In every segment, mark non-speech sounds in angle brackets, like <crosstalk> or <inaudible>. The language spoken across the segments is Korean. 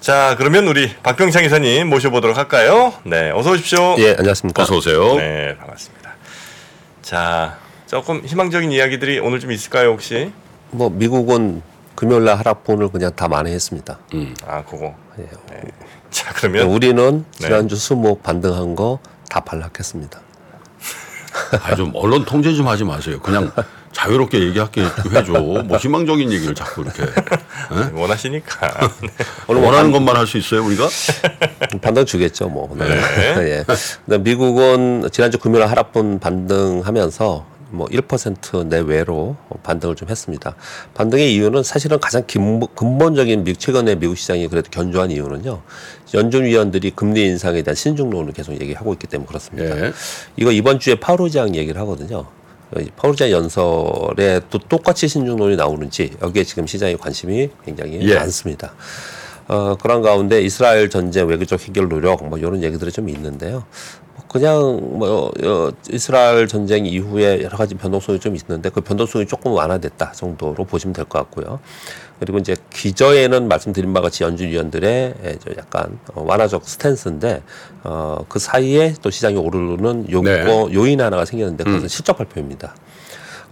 자, 그러면 우리 박병창 이사님 모셔보도록 할까요? 네, 어서 오십시오. 예, 안녕하십니까. 어서 오세요. 네, 반갑습니다. 자, 조금 희망적인 이야기들이 오늘 좀 있을까요, 혹시? 뭐 미국은 금요일 날 하락분을 그냥 다 만회했습니다. 음. 아, 그거. 예. 네. 자, 그러면 우리는 네. 지난주 수목 반등한 거다 반락했습니다. 아, 좀 언론 통제 좀 하지 마세요. 그냥 자유롭게 얘기할게 해줘. 뭐 희망적인 얘기를 자꾸 이렇게. 예? 원하시니까. <laughs> 원래 원하는 것만 할 수 있어요, 우리가? 반등 주겠죠, 뭐. 네. 네. 예. 미국은 지난주 금요일 날 하락분 반등하면서 뭐 1% 내외로 반등을 좀 했습니다. 반등의 이유는 사실은 가장 근- 근본적인 미, 최근에 미국 시장이 그래도 견조한 이유는요. 연준 위원들이 금리 인상에 대한 신중론을 계속 얘기하고 있기 때문에 그렇습니다. 예. 이거 이번 주에 파우르장 얘기를 하거든요. 파우르장 연설에 또 똑같이 신중론이 나오는지 여기에 지금 시장의 관심이 굉장히 예. 많습니다. 어, 그런 가운데 이스라엘 전쟁 외교적 해결 노력 뭐 이런 얘기들이 좀 있는데요. 뭐 그냥 뭐 어, 이스라엘 전쟁 이후에 여러 가지 변동성이 좀 있는데 그 변동성이 조금 완화됐다 정도로 보시면 될 것 같고요. 그리고 이제 기저에는 말씀드린 바와 같이 연준 위원들의 약간 어, 완화적 스탠스인데 어, 그 사이에 또 시장이 오르는 요, 네. 요인 하나가 생겼는데 그것은 실적 발표입니다.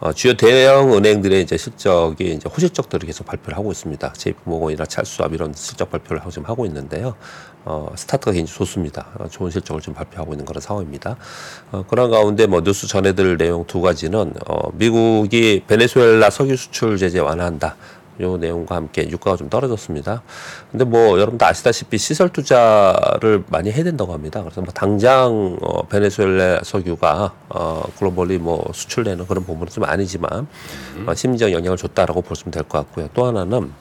어, 주요 대형 은행들의 이제 실적이 이제 호실적들을 계속 발표를 하고 있습니다. JP모건이나 찰스압 이런 실적 발표를 하고 지금 하고 있는데요. 어, 스타트가 굉장히 좋습니다. 어, 좋은 실적을 지금 발표하고 있는 그런 상황입니다. 어, 그런 가운데 뭐 뉴스 전해드릴 내용 두 가지는 어, 미국이 베네수엘라 석유 수출 제재 완화한다. 요 내용과 함께 유가가 좀 떨어졌습니다. 근데 뭐 여러분도 아시다시피 시설 투자를 많이 해야 된다고 합니다. 그래서 뭐 당장 어 베네수엘라 석유가 어 글로벌리 뭐 수출되는 그런 부분은 좀 아니지만 어 심리적 영향을 줬다라고 보시면 될 것 같고요. 또 하나는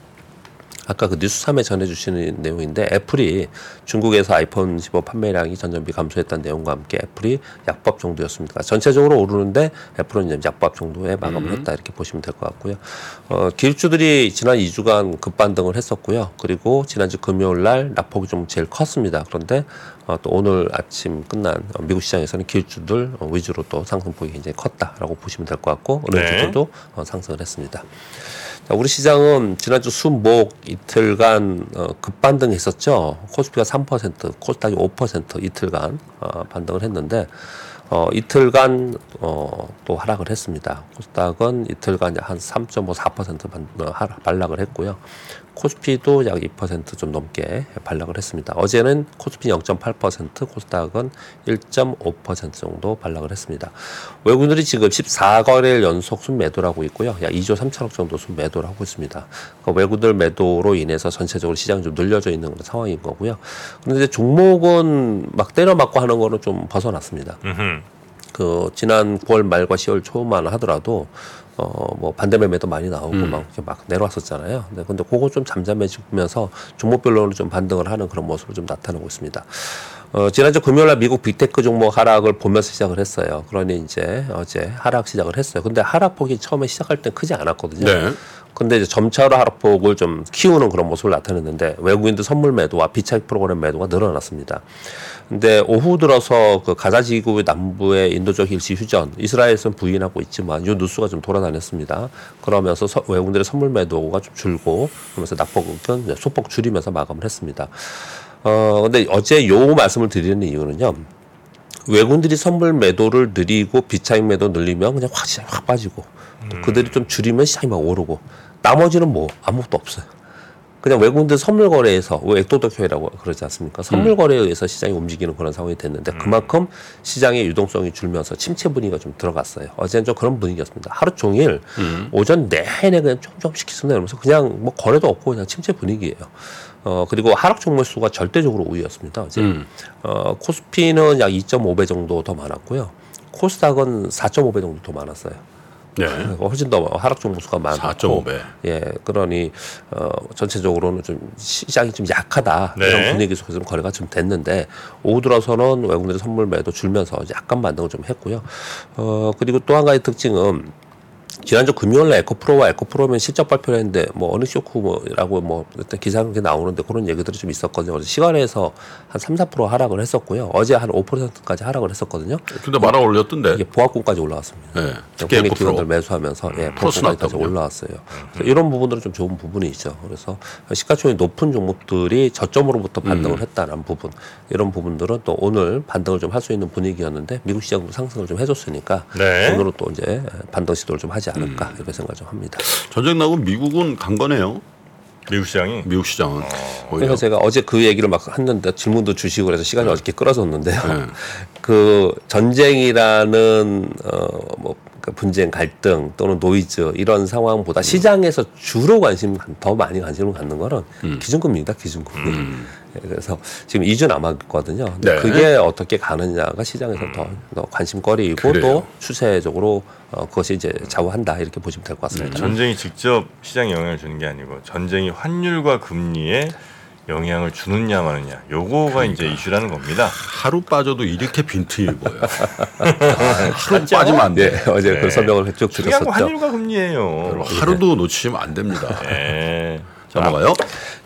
아까 그 뉴스 3에 전해주시는 내용인데 애플이 중국에서 아이폰 15 판매량이 전년비 감소했다는 내용과 함께 애플이 약밥 정도였습니다. 전체적으로 오르는데 애플은 이제 약밥 정도에 마감을 했다 이렇게 보시면 될 것 같고요. 어, 기술주들이 지난 2주간 급반등을 했었고요. 그리고 지난주 금요일 날 낙폭이 좀 제일 컸습니다. 그런데 어, 또 오늘 아침 끝난 어, 미국 시장에서는 기술주들 어, 위주로 또 상승폭이 굉장히 컸다라고 보시면 될 것 같고 은행주들도 어, 상승을 했습니다. 자, 우리 시장은 지난주 수목 이틀간 어, 급반등했었죠. 코스피가 3%, 코스닥이 5% 이틀간 어, 반등을 했는데 어, 이틀간 어, 또 하락을 했습니다. 코스닥은 이틀간 한 3.5, 4% 반, 어, 하락, 반락을 했고요. 코스피도 약 2%좀 넘게 반락을 했습니다. 어제는 코스피 0.8%, 코스닥은 1.5% 정도 반락을 했습니다. 외국인들이 지금 14거래일 연속 순매도를 하고 있고요. 약 2조 3천억 정도 순매도를 하고 있습니다. 그 외국인들 매도로 인해서 전체적으로 시장이 좀 늘려져 있는 그런 상황인 거고요. 그런데 종목은 막 때려 맞고 하는 거는 좀 벗어났습니다. 음흠. 그 지난 9월 말과 10월 초만 하더라도 어 뭐 반대 매매도 많이 나오고 막 이렇게 막 내려왔었잖아요. 근데 근데 그거 좀 잠잠해지면서 종목별로는 좀 반등을 하는 그런 모습을 좀 나타내고 있습니다. 어 지난주 금요일 날 미국 빅테크 종목 하락을 보면서 시작을 했어요. 그러니 이제 어제 하락 시작을 했어요. 근데 하락폭이 처음에 시작할 때 크지 않았거든요. 네. 근데 이제 점차로 하락폭을 좀 키우는 그런 모습을 나타냈는데 외국인들 선물 매도와 비차익 프로그램 매도가 늘어났습니다. 근데 오후 들어서 그 가자 지구 남부의 인도적 일시 휴전, 이스라엘에서는 부인하고 있지만 이 뉴스가 좀 돌아다녔습니다. 그러면서 서- 외국인들의 선물 매도가 좀 줄고 그러면서 낙폭은 소폭 줄이면서 마감을 했습니다. 어 근데 어제 요 말씀을 드리는 이유는요. 외국인들이 선물 매도를 늘리고 비차익 매도 늘리면 그냥 확 시장이 확 빠지고 또 그들이 좀 줄이면 시장이 막 오르고 나머지는 뭐 아무것도 없어요. 그냥 외국인들 선물 거래에서 왜 액도덕효이라고 그러지 않습니까? 선물 거래에 의해서 시장이 움직이는 그런 상황이 됐는데 그만큼 시장의 유동성이 줄면서 침체 분위기가 좀 들어갔어요. 어제는 좀 그런 분위기였습니다. 하루 종일 오전 내내 그냥 조금 조금씩 계속 내면서 그냥 뭐 거래도 없고 그냥 침체 분위기예요. 어 그리고 하락 종목 수가 절대적으로 우위였습니다. 어제 어 코스피는 약 2.5배 정도 더 많았고요. 코스닥은 4.5배 정도 더 많았어요. 네. 훨씬 더 하락 종목 수가 많고 4.5배. 예, 그러니 어 전체적으로는 좀 시장이 좀 약하다 네. 이런 분위기 속에서 좀 거래가 좀 됐는데 오후 들어서는 외국인들의 선물 매도 줄면서 약간 반등을 좀 했고요. 어 그리고 또 한 가지 특징은 지난주 금요일 날 에코프로와 에코프로면 실적 발표를 했는데 뭐 어느 쇼크 뭐라고 뭐 일단 기사가 그렇게 나오는데 그런 얘기들이 좀 있었거든요. 그래서 시간에서 한 3, 4% 하락을 했었고요. 어제 한 5%까지 하락을 했었거든요. 근데 말아 올렸던데. 이게 보합권까지 올라왔습니다. 네. 특히 국내 에코프로. 기관들 매수하면서 예, 플러스 보합권까지 났다고요? 올라왔어요. 그래서 이런 부분들은 좀 좋은 부분이 있죠. 그래서 시가총이 높은 종목들이 저점으로부터 반등을 했다는 부분 이런 부분들은 또 오늘 반등을 좀 할 수 있는 분위기였는데 미국 시장도 상승을 좀 해줬으니까 네. 오늘은 또 이제 반등 시도를 좀 하지 않을까 이렇게 생각 좀 합니다. 전쟁 나고 미국은 간 거네요. 미국 시장이 미국 시장은 오히려. 그래서 제가 어제 그 얘기를 막 했는데 질문도 주시고 그래서 시간이 어저께 끌어졌는데요. 네. <laughs> 그 전쟁이라는 어뭐 분쟁, 갈등 또는 노이즈 이런 상황보다 시장에서 주로 관심 더 많이 관심을 갖는 거는 기준금리입니다. 기준금리. 예, 그래서 지금 2주 남았거든요. 근데 네. 그게 어떻게 가느냐가 시장에서 더, 더 관심거리이고 그래요. 또 추세적으로 어, 그것이 이제 좌우한다 이렇게 보시면 될 것 같습니다. 전쟁이 직접 시장에 영향을 주는 게 아니고 전쟁이 환율과 금리에 영향을 주느냐 마느냐 요거가 그러니까. 이제 이슈라는 겁니다. 하루 빠져도 이렇게 빈틈이 보여. <laughs> 하루 빠지면 안 돼. 네, 어제 네. 그 설명을 쭉 중요한 건 드렸었죠. 환율과 금리예요. 하루도 놓치면 안 됩니다. 네. 넘어가요.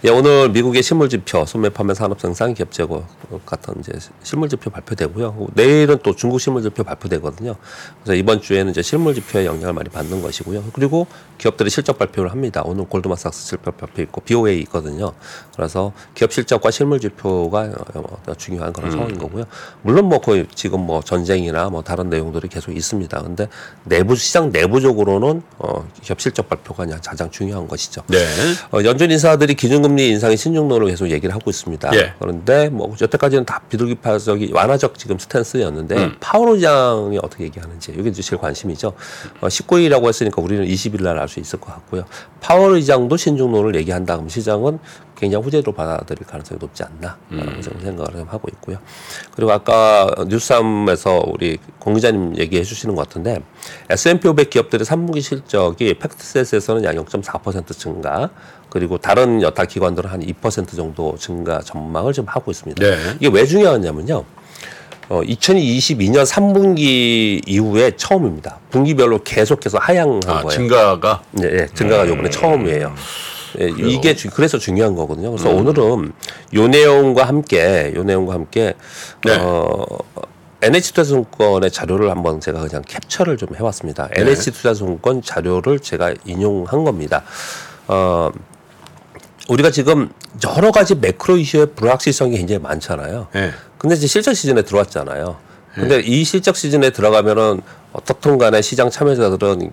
예, 오늘 미국의 실물 지표, 소매 판매 산업 생산 기업 재고 같은 이제 실물 지표 발표되고요. 내일은 또 중국 실물 지표 발표되거든요. 그래서 이번 주에는 이제 실물 지표의 영향을 많이 받는 것이고요. 그리고 기업들이 실적 발표를 합니다. 오늘 골드만삭스 실적 발표 있고 BOA 있거든요. 그래서 기업 실적과 실물 지표가 어, 중요한 그런 상황인 거고요. 물론 뭐 거의 지금 뭐 전쟁이나 뭐 다른 내용들이 계속 있습니다. 근데 내부 시장 내부적으로는 어, 기업 실적 발표가 그냥 가장 중요한 것이죠. 네. 어, 연준 인사들이 기준금 리 인상의 신중론을 계속 얘기를 하고 있습니다. 예. 그런데 뭐 여태까지는 다 비둘기파적이 완화적 지금 스탠스였는데 음. 파월 의장이 어떻게 얘기하는지 이게 제일 관심이죠. 어, 19일이라고 했으니까 우리는 20일 날 알 수 있을 것 같고요. 파월 의장도 신중론을 얘기한다 그러면 시장은 굉장히 후재로 받아들일 가능성이 높지 않나 라는 음. 생각을 좀 하고 있고요. 그리고 아까 뉴스함에서 우리 공 기자님 얘기해 주시는 것 같은데 S&P 500 기업들의 3분기 실적이 팩트셋에서는 약 0.4% 증가 그리고 다른 여타 기관들은 한 2% 정도 증가 전망을 좀 하고 있습니다. 네. 이게 왜 중요하냐면요. 어, 2022년 3분기 이후에 처음입니다. 분기별로 계속해서 하향한 아, 거예요. 증가가 네, 예, 증가가 요번에 처음이에요. 예, 이게 주- 그래서 중요한 거거든요. 그래서 오늘은 요 내용과 함께 요 내용과 함께 네. 어 NH투자증권의 자료를 한번 제가 그냥 캡처를 좀 해왔습니다. NH투자증권 자료를 제가 인용한 겁니다. 어 우리가 지금 여러 가지 매크로 이슈의 불확실성이 굉장히 많잖아요. 네. 근데 이제 실적 시즌에 들어왔잖아요. 근데 이 실적 시즌에 들어가면은 어떻든 간에 시장 참여자들은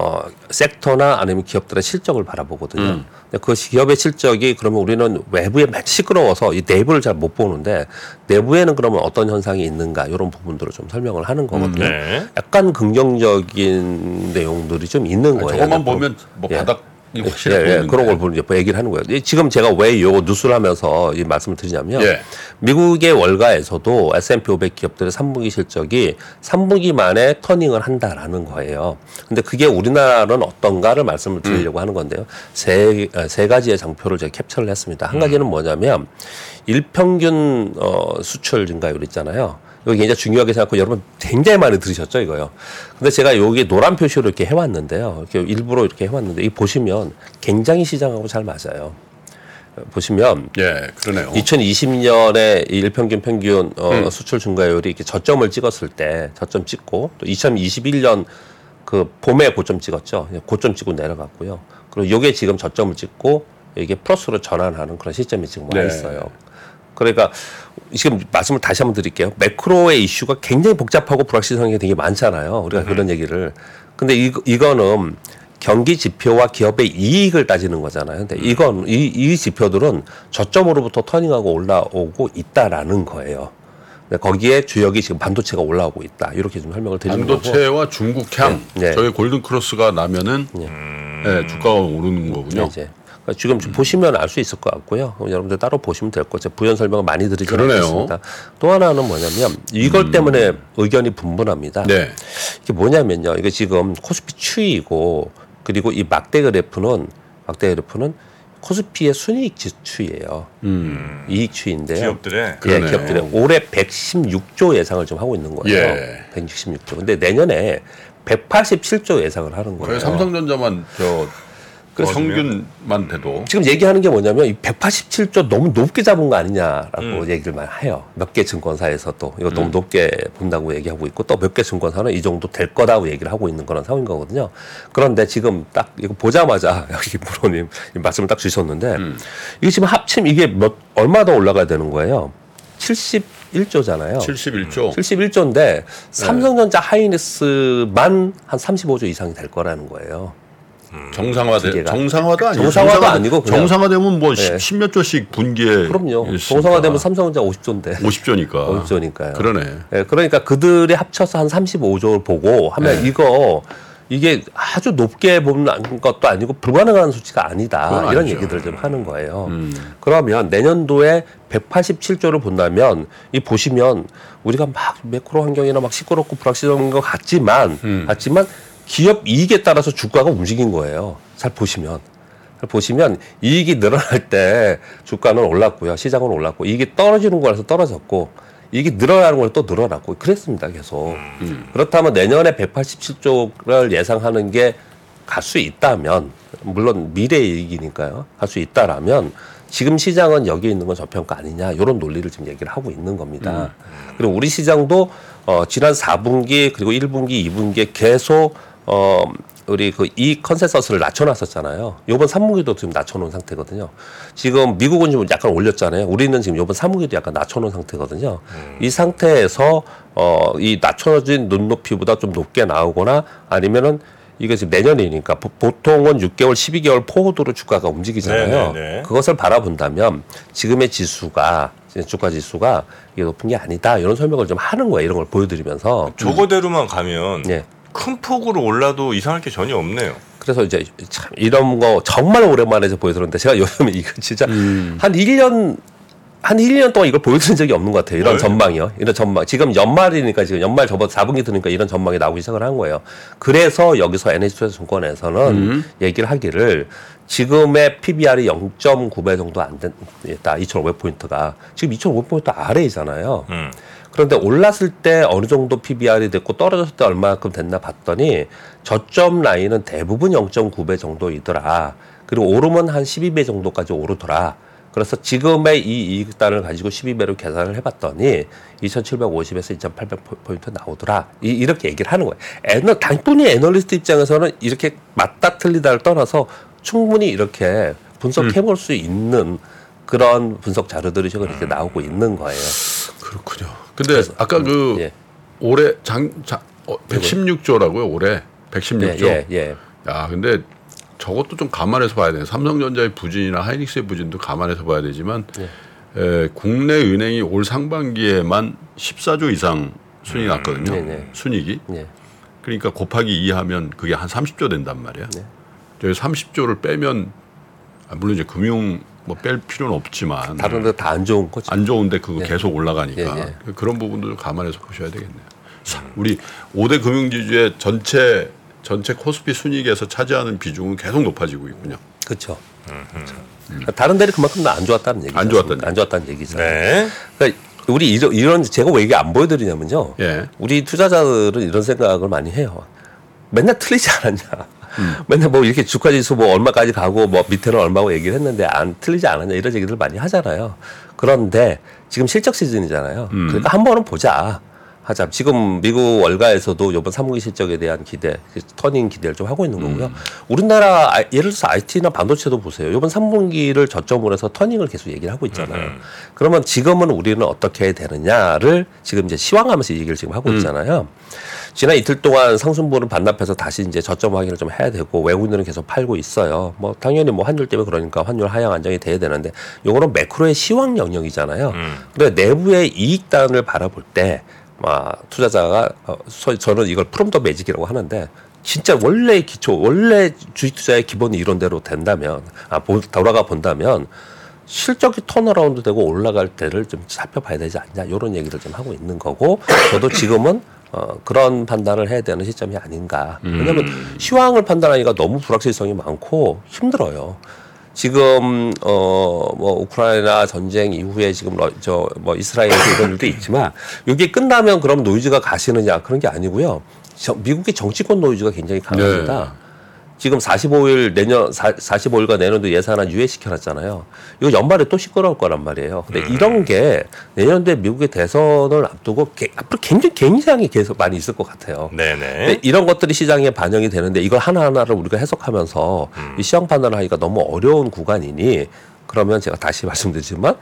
어 섹터나 아니면 기업들의 실적을 바라보거든요. 근데 그 기업의 실적이 그러면 우리는 외부에 막 시끄러워서 이 내부를 잘 못 보는데 내부에는 그러면 어떤 현상이 있는가 이런 부분들을 좀 설명을 하는 거거든요. 네. 약간 긍정적인 내용들이 좀 있는 거예요. 저것만 보면 뭐 예. 바닥이 예, 예, 보이는데. 그런 걸 보는 이제 얘기를 하는 거예요. 이- 지금 제가 왜 요 뉴스를 하면서 이 말씀을 드리냐면 예. 미국의 월가에서도 S&P 500 기업들의 3분기 실적이 3분기 만에 터닝을 한다라는 거예요. 근데 그게 우리나라는 어떤가를 말씀을 드리려고 하는 건데요. 세, 어, 세 가지의 장표를 제가 캡처를 했습니다. 한 가지는 뭐냐면 일평균 어, 수출 증가율 있잖아요. 이거 굉장히 중요하게 생각하고 여러분 굉장히 많이 들으셨죠 이거요. 근데 제가 여기 노란 표시로 이렇게 해왔는데요. 이렇게 일부러 이렇게 해왔는데 이 보시면 굉장히 시장하고 잘 맞아요. 어, 보시면 예, 그러네요. 2020년에 일평균 평균 어, 음. 수출 증가율이 이렇게 저점을 찍었을 때 저점 찍고 또 2021년 그 봄에 고점 찍었죠. 고점 찍고 내려갔고요. 그리고 이게 지금 저점을 찍고 이게 플러스로 전환하는 그런 시점이 지금 와 네. 있어요. 그러니까 지금 말씀을 다시 한번 드릴게요. 매크로의 이슈가 굉장히 복잡하고 불확실성이 되게 많잖아요. 우리가 그런 얘기를. 근데 이, 이거는 경기 지표와 기업의 이익을 따지는 거잖아요. 근데 이건 이, 이 지표들은 저점으로부터 터닝하고 올라오고 있다라는 거예요. 거기에 주역이 지금 반도체가 올라오고 있다. 이렇게 좀 설명을 드리는 거고. 반도체와 중국향 네. 네. 저희 골든 크로스가 나면은 예, 주가가 오르는 거군요. 네, 이제 지금 보시면 알 수 있을 것 같고요. 여러분들 따로 보시면 될 거죠. 부연 설명을 많이 드리지 그러네요. 않겠습니다. 또 하나는 뭐냐면 이걸 때문에 의견이 분분합니다. 네. 이게 뭐냐면요. 이게 지금 코스피 추이이고 그리고 이 막대 그래프는 막대 그래프는 코스피의 순이익 추이예요. 음. 이익 추이인데요. 기업들의 예. 기업들의 올해 116조 예상을 좀 하고 있는 거예요. 예. 166조. 근데 내년에 187조 예상을 하는 거예요. 왜 삼성전자만 저 그래서 평균만 돼도 지금 얘기하는 게 뭐냐면 이 187조 너무 높게 잡은 거 아니냐라고 음. 얘기를 많이 해요. 몇 개 증권사에서도 이거 너무 높게 본다고 얘기하고 있고 또 몇 개 증권사는 이 정도 될 거다고 얘기를 하고 있는 그런 상황인 거거든요. 그런데 지금 딱 이거 보자마자 <laughs> 여기 부로님 말씀을 딱 주셨는데 이게 지금 합침 이게 몇 얼마 더 올라가야 되는 거예요. 71조잖아요. 71조 71조인데 삼성전자 하이닉스만 한 35조 이상이 될 거라는 거예요. 정상화돼 기계가. 정상화도 아니고 정상화도 아니고 그냥- 정상화되면 뭐 네. 10, 몇 조씩 분기에 그럼요. 정상화되면 삼성전자 50조인데. 50조니까 50조니까요. 그러네. 예, 그러니까 그들이 합쳐서 한 35조를 보고 하면 네. 이거 이게 아주 높게 보는 것도 아니고 불가능한 수치가 아니다. 이런. 얘기들을 좀 하는 거예요. 음. 그러면 내년도에 187조를 본다면 이 보시면 우리가 막 매크로 환경이나 막 시끄럽고 불확실한 것 같지만 음. 같지만 기업 이익에 따라서 주가가 움직인 거예요. 잘 보시면. 잘 보시면 이익이 늘어날 때 주가는 올랐고요. 시장은 올랐고 이익이 떨어지는 거라서 떨어졌고 이익이 늘어나는 걸 또 늘어났고 그랬습니다. 계속. 그렇다면 내년에 187조를 예상하는 게 갈 수 있다면 물론 미래 이익이니까요. 갈 수 있다라면 지금 시장은 여기 있는 건 저평가 아니냐 이런 논리를 지금 얘기를 하고 있는 겁니다. 그리고 우리 시장도 어, 지난 4분기 그리고 1분기, 2분기에 계속 어, 우리 그 이 consensus를 낮춰놨었잖아요. 요번 3분기도 지금 낮춰놓은 상태거든요. 지금 미국은 좀 약간 올렸잖아요. 우리는 지금 요번 3분기도 약간 낮춰놓은 상태거든요. 이 상태에서 어, 이 낮춰진 눈높이보다 좀 높게 나오거나 아니면은 이게 지금 내년이니까 보- 보통은 6개월, 12개월 forward로 주가가 움직이잖아요. 네, 네, 네. 그것을 바라본다면 지금의 지수가 지금 주가 지수가 이게 높은 게 아니다 이런 설명을 좀 하는 거예요. 이런 걸 보여드리면서 저거대로만 가면 예. 큰 폭으로 올라도 이상할 게 전혀 없네요. 그래서 이제 참 이런 거 정말 오랜만에 저 보여드렸는데 제가 <laughs> 요즘에 이거 진짜 한 1년 한 1년 동안 이걸 보여드린 적이 없는 것 같아요. 이런 네. 전망이요. 이런 전망. 지금 연말이니까 지금 연말 저번 4분기 되니까 이런 전망이 나오기 시작을 한 거예요. 그래서 여기서 NH투자증권에서는 얘기를 하기를 지금의 PBR이 0.9배 정도 안 된다. 2,500포인트가. 지금 2,500포인트 아래이잖아요. 음. 그런데 올랐을 때 어느 정도 PBR이 됐고 떨어졌을 때 얼마만큼 됐나 봤더니 저점 라인은 대부분 0.9배 정도이더라. 그리고 오르면 한 12배 정도까지 오르더라. 그래서 지금의 이 이익단을 가지고 12배로 계산을 해봤더니 2,750에서 2,800포인트 나오더라. 이, 이렇게 얘기를 하는 거예요. 애너, 당분이 애널리스트 입장에서는 이렇게 맞다 틀리다를 떠나서 충분히 이렇게 분석해 볼수 있는 그런 분석 자료들이 지금 이렇게 나오고 있는 거예요. 그렇군요. 근데 아까 그 예. 올해 장, 장 어, 116조라고요. 올해 116조. 예, 예, 예. 야, 근데 저것도 좀 감안해서 봐야 돼요. 삼성전자의 부진이나 하이닉스의 부진도 감안해서 봐야 되지만 예. 에, 국내 은행이 올 상반기에만 14조 이상 순이 났거든요. 네, 네. 순이익이. 예. 그러니까 곱하기 2 하면 그게 한 30조 된단 말이야. 네. 저희 30조를 빼면 아, 물론 이제 금융 뭐 뺄 필요는 없지만 다른 데 다 안 좋은 거죠. 안 좋은데 그거 계속 올라가니까 예, 예. 그런 부분도 좀 감안해서 보셔야 되겠네요. 자, 우리 5대 금융지주의 전체 전체 코스피 순이익에서 차지하는 비중은 계속 높아지고 있군요. 그렇죠. 다른 데는 그만큼 안 좋았다는 얘기죠. 안 좋았다는 안 좋았다는 얘기죠. 네. 그러니까 우리 이런, 이런 제가 왜 이게 안 보여드리냐면요. 예. 우리 투자자들은 이런 생각을 많이 해요. 맨날 틀리지 않았냐. 음. 맨날 뭐 이렇게 주가 지수 뭐 얼마까지 가고 뭐 밑에는 얼마고 얘기를 했는데 안 틀리지 않았냐 이런 얘기들 많이 하잖아요. 그런데 지금 실적 시즌이잖아요. 음. 그러니까 한 번은 보자. 하자. 지금 미국 월가에서도 이번 3분기 실적에 대한 기대, 그 터닝 기대를 좀 하고 있는 거고요. 우리나라 아- 예를 들어서 IT나 반도체도 보세요. 이번 3분기를 저점으로 해서 터닝을 계속 얘기를 하고 있잖아요. 그러면 지금은 우리는 어떻게 해야 되느냐를 지금 이제 시황하면서 얘기를 지금 하고 있잖아요. 지난 이틀 동안 상승분을 반납해서 다시 이제 저점 확인을 좀 해야 되고 외국인들은 계속 팔고 있어요. 뭐 당연히 뭐 환율 때문에 그러니까 환율 하향 안정이 돼야 되는데 요거는 macro의 시황 영역이잖아요. 근데 내부의 이익단을 바라볼 때 아, 투자자가 어, 소- 저는 이걸 from the basic이라고 하는데 진짜 원래 기초 원래 주식 투자의 기본이 이런 대로 된다면 아 보- 돌아가 본다면 실적이 turnaround 되고 올라갈 때를 좀 살펴봐야 되지 않냐 이런 얘기를 좀 하고 있는 거고 저도 지금은 어, 그런 판단을 해야 되는 시점이 아닌가 왜냐하면 시황을 판단하기가 너무 불확실성이 많고 힘들어요. 지금 어뭐 우크라이나 전쟁 이후에 지금 저 뭐 이스라엘에서 이런 일도 있지만 이게 끝나면 그럼 노이즈가 가시느냐 그런 게 아니고요. 저- 미국의 정치권 노이즈가 굉장히 강합니다. 네. 지금 45일 내년 4, 45일과 내년도 예산안 유예시켜 놨잖아요. 이거 연말에 또 시끄러울 거란 말이에요. 근데 이런 게 내년도에 미국의 대선을 앞두고 게- 앞으로 굉장히 굉장히 계속 많이 있을 것 같아요. 네네. 근데 이런 것들이 시장에 반영이 되는데 이걸 하나하나를 우리가 해석하면서 이 시장 판단을 하기가 너무 어려운 구간이니 그러면 제가 다시 <laughs> 말씀드리지만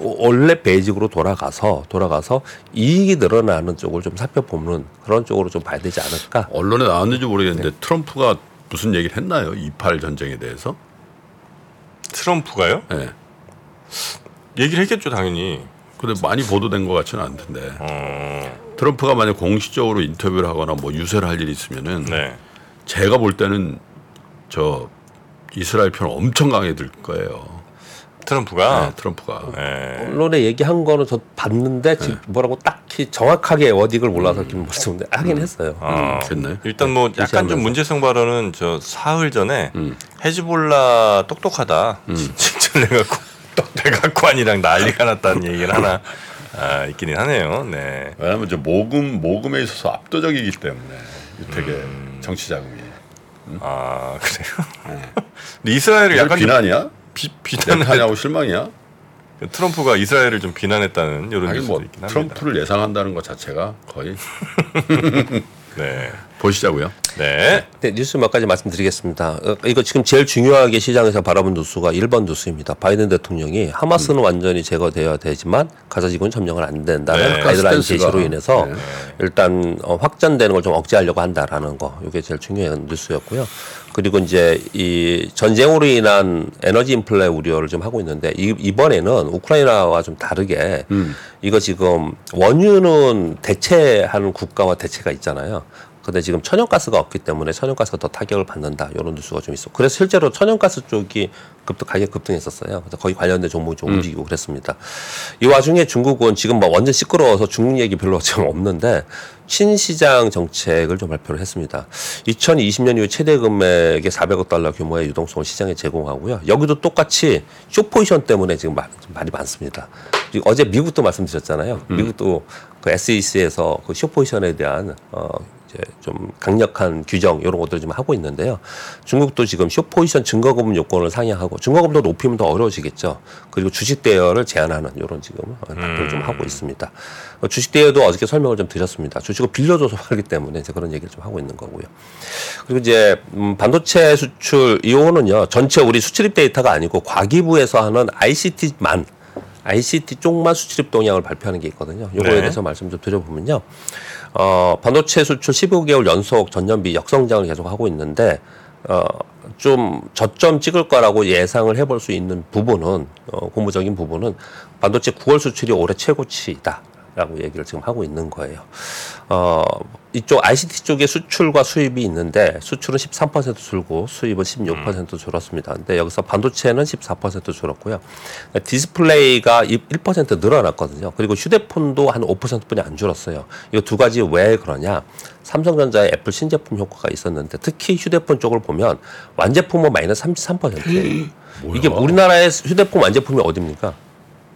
원래 베이직으로 돌아가서 돌아가서 이익이 늘어나는 쪽을 좀 살펴보는 그런 쪽으로 좀 봐야 되지 않을까. 언론에 나왔는지 모르겠는데 네. 트럼프가 무슨 얘기를 했나요? 28 전쟁에 대해서? 트럼프가요? 예. 얘기를 했겠죠 당연히. 근데 많이 보도된 것 같지는 않던데. 어, 트럼프가 만약 공식적으로 인터뷰를 하거나 뭐 유세를 할 일이 있으면은 네. 제가 볼 때는 저 이스라엘 편 엄청 강해 들 거예요. 트럼프가. 네, 트럼프가. 네. 언론에 얘기한 거는 저 봤는데 지금 뭐라고 딱히 정확하게 워딩을 몰라서 지금 말씀드렸는데 하긴 했어요. 아, 됐네. 일단 뭐 약간 좀. 문제성 발언은 저 사흘 전에 음. 헤즈볼라 똑똑하다 칭찬해갖고 백악관이랑 <laughs> 난리가 났다는 얘기를 하나 아, 있기는 하네요. 네. 왜냐하면 저 모금 모금에 있어서 압도적이기 때문에 되게 음. 정치 자금이. 아 그래요. 근데 이스라엘을 약간 좀 비난이야? 비, 비난을 네타냐고 실망이야? 트럼프가 이스라엘을 좀 비난했다는 이런 뉴스도 뭐 있긴 합니다. 트럼프를 예상한다는 것 자체가 거의 <laughs> 네. 보시자고요. 네. 네, 뉴스 몇 가지 말씀드리겠습니다. 어, 이거 지금 제일 중요하게 시장에서 바라본 뉴스가 1번 뉴스입니다. 바이든 대통령이 하마스는 완전히 제거되어야 되지만 가자 지구는 점령은 안 된다는 네. 가이드라인. 제시로 인해서 네. 일단 어, 확전되는 걸 좀 억제하려고 한다라는 거. 이게 제일 중요한 뉴스였고요. 그리고 이제 이 전쟁으로 인한 에너지 인플레 우려를 좀 하고 있는데 이, 이번에는 우크라이나와 좀 다르게 이거 지금 원유는 대체하는 국가와 대체가 있잖아요. 근데 지금 천연가스가 없기 때문에 천연가스가 더 타격을 받는다 이런 뉴스가 좀 있어. 그래서 실제로 천연가스 쪽이 급등 가격 급등했었어요. 그래서 거기 관련된 종목이 좀 움직이고 그랬습니다. 이 와중에 중국은 지금 뭐 완전 시끄러워서 중국 얘기 별로 <laughs> 지금 없는데 신시장 정책을 좀 발표를 했습니다. 2020년 이후 최대 금액의 400억 달러 규모의 유동성을 시장에 제공하고요. 여기도 똑같이 쇼포지션 때문에 지금 말, 말이 많습니다. 어제 미국도 말씀드렸잖아요. 미국도 그 SEC에서 그 쇼포지션에 대한 어 이제 좀 강력한 규정 이런 것들을 좀 하고 있는데요. 중국도 지금 쇼포지션 증거금 요건을 상향하고 증거금도 높이면 더 어려워지겠죠. 그리고 주식 대여를 제한하는 이런 지금 발표를 좀 하고 있습니다. 어, 주식 대여도 어저께 설명을 좀 드렸습니다. 주식을 빌려줘서 <laughs> 팔기 때문에 이제 그런 얘기를 좀 하고 있는 거고요. 그리고 이제 음, 반도체 수출 이거는요 전체 우리 수출입 데이터가 아니고 과기부에서 하는 ICT만 ICT 쪽만 수출입 동향을 발표하는 게 있거든요. 요거에 네. 대해서 말씀 좀 드려보면요. 어, 반도체 수출 15개월 연속 전년비 역성장을 계속 하고 있는데 어, 좀 저점 찍을 거라고 예상을 해볼 수 있는 부분은 어, 고무적인 부분은 반도체 9월 수출이 올해 최고치다. 라고 얘기를 지금 하고 있는 거예요. 어, 이쪽 ICT 쪽에 수출과 수입이 있는데 수출은 13% 줄고 수입은 16% 줄었습니다. 근데 여기서 반도체는 14% 줄었고요. 디스플레이가 1% 늘어났거든요. 그리고 휴대폰도 한 5%뿐이 안 줄었어요. 이거 두 가지 왜 그러냐? 삼성전자의 애플 신제품 효과가 있었는데 특히 휴대폰 쪽을 보면 완제품은 마이너스 33%예요. <laughs> 이게 우리나라의 휴대폰 완제품이 어딥니까?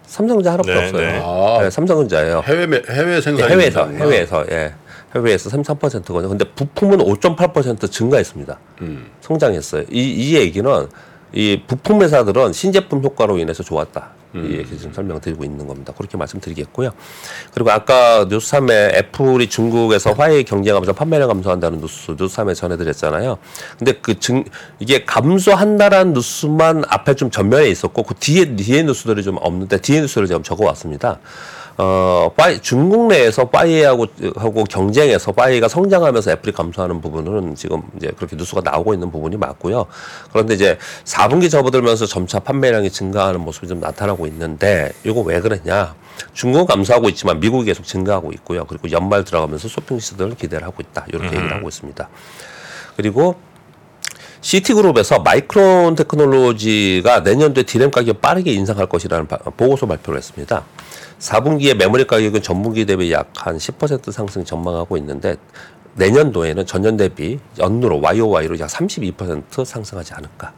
삼성전자 하나밖에 네, 없어요. 네. 아. 네, 삼성전자예요. 해외 매- 해외 생산 예, 해외에서 해외에서 예. 해외에서 33%거든요. 근데 부품은 5.8% 증가했습니다. 성장했어요. 이, 이 얘기는 이 부품 회사들은 신제품 효과로 인해서 좋았다. 이 얘기 지금 설명드리고 있는 겁니다. 그렇게 말씀드리겠고요. 그리고 아까 뉴스 3에 애플이 중국에서 화웨이 경쟁하면서 판매량 감소한다는 뉴스 뉴스 3에 전해드렸잖아요. 근데 그 증 이게 감소한다라는 뉴스만 앞에 좀 전면에 있었고 그 뒤에 뒤에 뉴스들이 좀 없는데 뒤에 뉴스를 제가 적어왔습니다. 어, 화웨이, 중국 내에서 화웨이하고 하고 경쟁해서 화웨이가 성장하면서 애플이 감소하는 부분은 지금 이제 그렇게 뉴스가 나오고 있는 부분이 맞고요. 그런데 이제 4분기 접어들면서 점차 판매량이 증가하는 모습이 좀 나타나고 있는데 이거 왜 그랬냐? 중국은 감소하고 있지만 미국이 계속 증가하고 있고요. 그리고 연말 들어가면서 쇼핑 시즌을 기대를 하고 있다. 이렇게 얘기를 하고 있습니다. 그리고 씨티그룹에서 마이크론 테크놀로지가 내년도에 디램 가격 빠르게 인상할 것이라는 바- 보고서 발표를 했습니다. 4분기에 메모리 가격은 전분기 대비 약 한 10% 상승 전망하고 있는데 내년도에는 전년 대비 연으로 YOY로 약 32% 상승하지 않을까.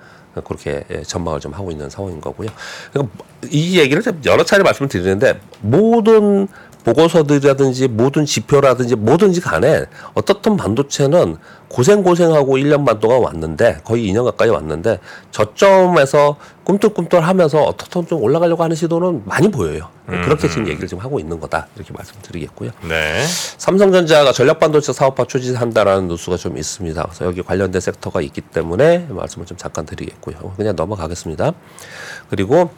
그렇게 예, 전망을 좀 하고 있는 상황인 거고요. 그러니까 이 얘기를 좀 여러 차례 말씀을 드리는데 모든 보고서들이라든지 모든 지표라든지 뭐든지 간에 어떻든 반도체는 고생고생하고 1년 반 동안 왔는데 거의 2년 가까이 왔는데 저점에서 꿈틀꿈틀 하면서 어떻든 좀 올라가려고 하는 시도는 많이 보여요. 그렇게 지금 얘기를 지금 하고 있는 거다 이렇게 말씀드리겠고요. 네. 삼성전자가 전략반도체 사업화 추진한다라는 뉴스가 좀 있습니다. 그래서 여기 관련된 섹터가 있기 때문에 말씀을 좀 잠깐 드리겠고요. 그냥 넘어가겠습니다. 그리고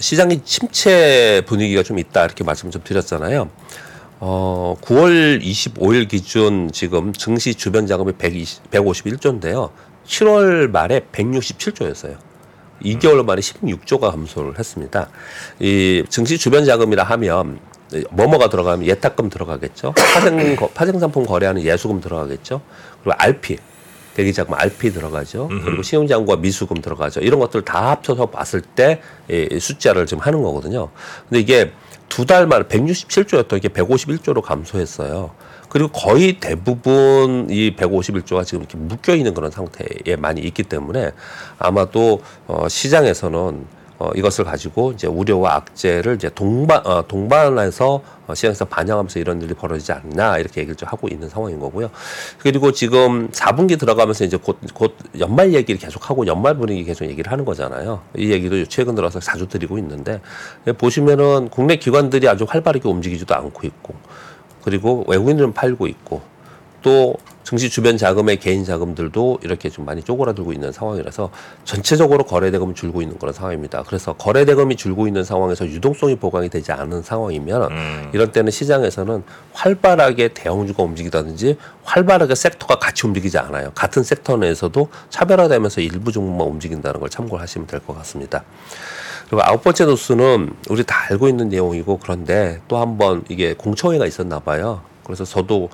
시장이 침체 분위기가 좀 있다 이렇게 말씀 좀 드렸잖아요. 어, 9월 25일 기준 지금 증시 주변 자금이 120, 151조인데요. 7월 말에 167조였어요. 2개월 만에 16조가 감소를 했습니다. 이 증시 주변 자금이라 하면 뭐뭐가 들어가면 예탁금 들어가겠죠. 파생 <clears throat> 거- 파생 상품 거래하는 예수금 들어가겠죠. 그리고 RP 대기자금 RP 들어가죠. 그리고 신용장과 미수금 들어가죠. 이런 것들 다 합쳐서 봤을 때 이 숫자를 지금 하는 거거든요. 근데 이게 두 달 만에 167조였던 게 151조로 감소했어요. 그리고 거의 대부분 이 151조가 지금 이렇게 묶여 있는 그런 상태에 많이 있기 때문에 아마도 어 시장에서는 어, 이것을 가지고 이제 우려와 악재를 이제 동반 어, 동반해서 어, 시장에서 반영하면서 이런 일이 벌어지지 않나 이렇게 얘기를 좀 하고 있는 상황인 거고요. 그리고 지금 4분기 들어가면서 이제 곧, 곧 연말 얘기를 계속 하고 연말 분위기 계속 얘기를 하는 거잖아요. 이 얘기도 최근 들어서 자주 드리고 있는데 예, 보시면은 국내 기관들이 아주 활발하게 움직이지도 않고 있고 그리고 외국인들은 팔고 있고 또 증시 주변 자금의 개인 자금들도 이렇게 좀 많이 쪼그라들고 있는 상황이라서 전체적으로 거래 대금이 줄고 있는 그런 상황입니다. 그래서 거래 대금이 줄고 있는 상황에서 유동성이 보강이 되지 않은 상황이면 음. 이런 때는 시장에서는 활발하게 대형주가 움직이다든지 활발하게 섹터가 같이 움직이지 않아요. 같은 섹터 내에서도 차별화되면서 일부 종목만 움직인다는 걸 참고하시면 될 것 같습니다. 그리고 아홉 번째 뉴스는 우리 다 알고 있는 내용이고 그런데 또 한 번 이게 공청회가 있었나 봐요. 그래서 저도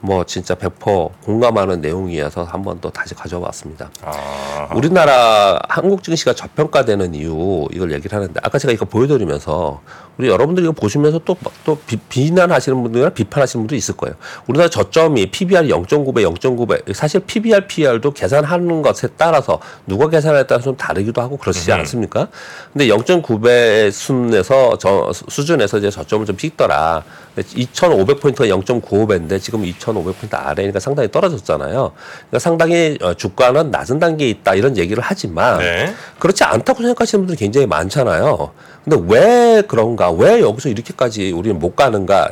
뭐 진짜 100% 공감하는 내용이어서 한번더 다시 가져왔습니다. 아. 우리나라 한국 증시가 저평가되는 이유 이걸 얘기를 하는데 아까 제가 이거 보여드리면서 우리 여러분들이 이거 보시면서 또 또 비 난하시는 분들이나 비판하시는 분도 있을 거예요. 우리나라 저점이 PBR 0.9배, 0.9배 사실 PBR, PR도 계산하는 것에 따라서 누가 계산에 따라서 좀 다르기도 하고 그렇지 않습니까? 근데 0.9배 순에서 저 수준에서 이제 저점을 좀 찍더라. 2,500포인트가 0.95배인데 지금 2,500포인트 아래니까 상당히 떨어졌잖아요. 그러니까 상당히 어, 주가는 낮은 단계에 있다 이런 얘기를 하지만 네. 그렇지 않다고 생각하시는 분들이 굉장히 많잖아요. 근데 왜 그런가? 왜 여기서 이렇게까지 우리는 못 가는가?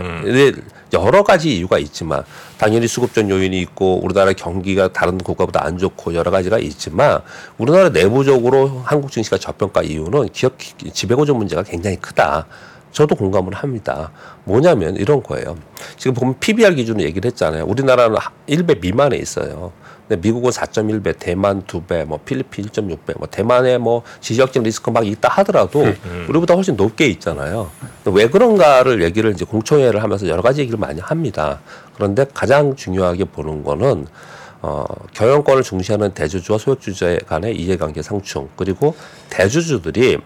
여러 가지 이유가 있지만 당연히 수급적 요인이 있고 우리나라 경기가 다른 국가보다 안 좋고 여러 가지가 있지만 우리나라 내부적으로 한국 증시가 저평가 이유는 기업 지배구조 문제가 굉장히 크다. 저도 공감을 합니다. 뭐냐면 이런 거예요. 지금 보면 PBR 기준으로 얘기를 했잖아요. 우리나라는 1배 미만에 있어요. 근데 미국은 4.1배, 대만 2배, 뭐 필리핀 1.6배, 뭐 대만에 뭐 지적적 리스크 막 있다 하더라도 우리보다 훨씬 높게 있잖아요. 왜 그런가를 얘기를 이제 공청회를 하면서 여러 가지 얘기를 많이 합니다. 그런데 가장 중요하게 보는 거는 어, 경영권을 중시하는 대주주와 소액주주 간의 이해관계 상충 그리고 대주주들이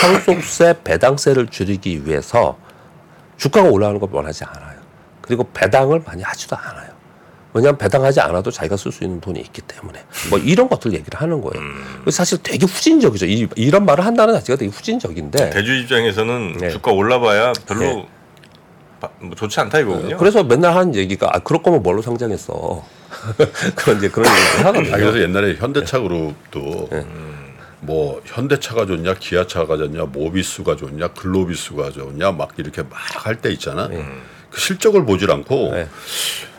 상속세 배당세를 줄이기 위해서 주가가 올라가는 걸 원하지 않아요. 그리고 배당을 많이 하지도 않아요. 왜냐하면 배당하지 않아도 자기가 쓸 수 있는 돈이 있기 때문에 뭐 이런 것들 얘기를 하는 거예요. 그래서 사실 되게 후진적이죠. 이, 이런 말을 한다는 자체가 되게 후진적인데 대주 입장에서는 네. 주가 올라봐야 별로 네. 바- 뭐 좋지 않다 이거군요. 그래서 맨날 하는 얘기가 아, 그럴 거면 뭘로 상장했어. <laughs> 그런 이제 그런 얘기를 하거든요. 아, 그래서 옛날에 현대차 그룹도 뭐 현대차가 좋냐, 기아차가 좋냐, 모비스가 좋냐, 글로비스가 좋냐 막 이렇게 막 할 때 있잖아. 그 실적을 보질 않고 네.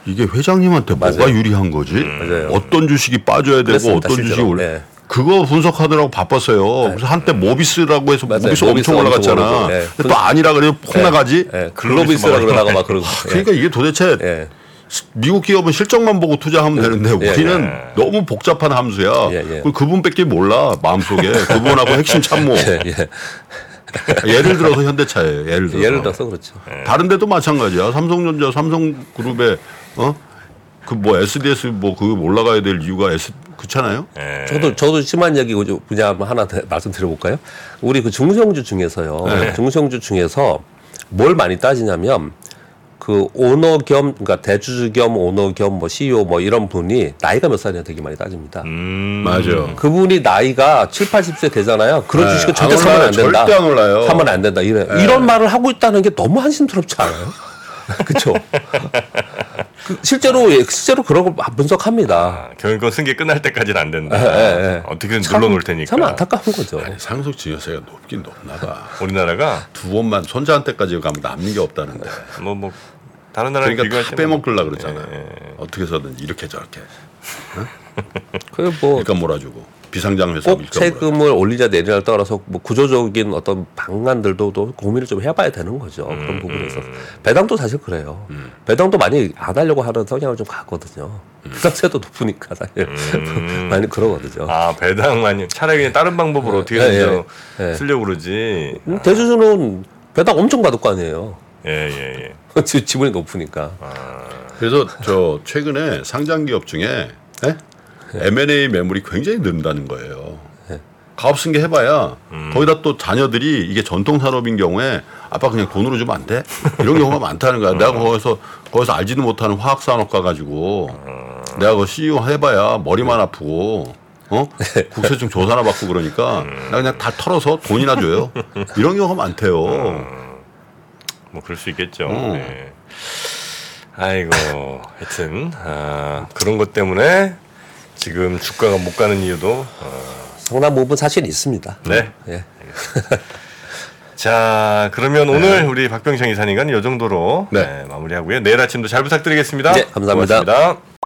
이게 회장님한테 뭐가 맞아요. 유리한 거지? 맞아요. 어떤 주식이 빠져야 되고 그랬습니다, 어떤 주식이 실제로. 올 네. 그거 분석하더라고 바빴어요. 그래서 한때 모비스라고 해서 맞아요. 모비스 모비스 엄청 엄청 올라갔잖아. 오르고, 네. 근데 또 아니라 그래도 폭 나가지. 예, 글로비스라 그러다가 막 그러고. 그러니까 이게 도대체 예. 미국 기업은 실적만 보고 투자하면 되는데 예, 우리는 예. 너무 복잡한 함수야. 예, 예. 그 그분밖에 몰라 마음속에 <laughs> 그분하고 핵심 참모. 예, 예. 예를 들어서 현대차예요. 예를 들어서. 예를 들어서 그렇죠. 다른 데도 마찬가지야. 삼성전자, 삼성그룹에 어? 그 뭐 SDS 뭐 그 올라가야 될 이유가 S 그렇잖아요. 예. 저도 저도 심한 얘기 분야 하나 더 말씀드려볼까요? 우리 그 중성주 중에서요. 네. 중성주 중에서 뭘 많이 따지냐면 그 오너 겸 그러니까 대주주 겸 오너 겸 뭐 CEO 뭐 이런 분이 나이가 몇 살이냐 되게 많이 따집니다. 음. 맞아요. 그분이 나이가 7, 80세 되잖아요. 그런 네, 주식은 안 절대 사면. 안 된다. 절대 안 올라요. 사면 안 된다. 이래. 네. 이런 말을 하고 있다는 게 너무 한심스럽지 않아요? <laughs> 그렇죠. 그 실제로 예, 실제로 그런 거 분석합니다. 아, 경영권 승계 끝날 때까지는 안 된다. 예, 예, 예. 어떻게든 참- 눌러놓을 테니까. 참 안타까운 거죠. 아니, 상속 증여세가 높긴 높나 봐. 우리나라가 두 번만 손자한테까지 가면 남는 게 없다는데. 뭐뭐 다른 나라랑 그러니까 비교할 다 빼먹으려 그러잖아요. 예, 예. 어떻게 해서든 이렇게 저렇게 그뭐 일감 몰아주고 비상장 회사 꼭 세금을 올리자 내리자를 떠나서 뭐 구조적인 어떤 방안들도 또 고민을 좀 해봐야 되는 거죠. 음, 그런 부분에 있어서 배당도 사실 그래요. 배당도 많이 안 하려고 하는 성향을 좀 갖거든요. 배당세도 높으니까 사실 <laughs> 많이 그러거든요. 음. 아 배당만 차라리 그냥 다른 방법으로 어떻게 예, 예, 든 예. 쓰려고 그러지. 음, 대주주는 배당 엄청 받을 거 아니에요. 예예 예. <laughs> 지- 지분이 높으니까. 그래서 저 최근에 상장 기업 중에 예? M&A 매물이 굉장히 늘는다는 거예요. 가업 승계 해봐야 거기다 또 자녀들이 이게 전통 산업인 경우에 아빠 그냥 돈으로 주면 안 돼? 이런 경우가 <laughs> 많다는 거야. 내가 거기서 거기서 알지도 못하는 화학 산업 가 가지고 내가 그 CEO 해봐야 머리만 아프고 어 국세청 조사나 받고 그러니까 나 그냥 다 털어서 돈이나 줘요. 이런 경우가 많대요. 뭐 그럴 수 있겠죠. 음. 예. 아이고 하여튼 아, 그런 것 때문에 지금 주가가 못 가는 이유도 어, 상당 부분 사실 있습니다. 네. 예. <laughs> 자 그러면 오늘 우리 박병창 이사님과는 이 정도로 네. 네, 마무리하고요. 내일 아침도 잘 부탁드리겠습니다. 네, 감사합니다. 고맙습니다.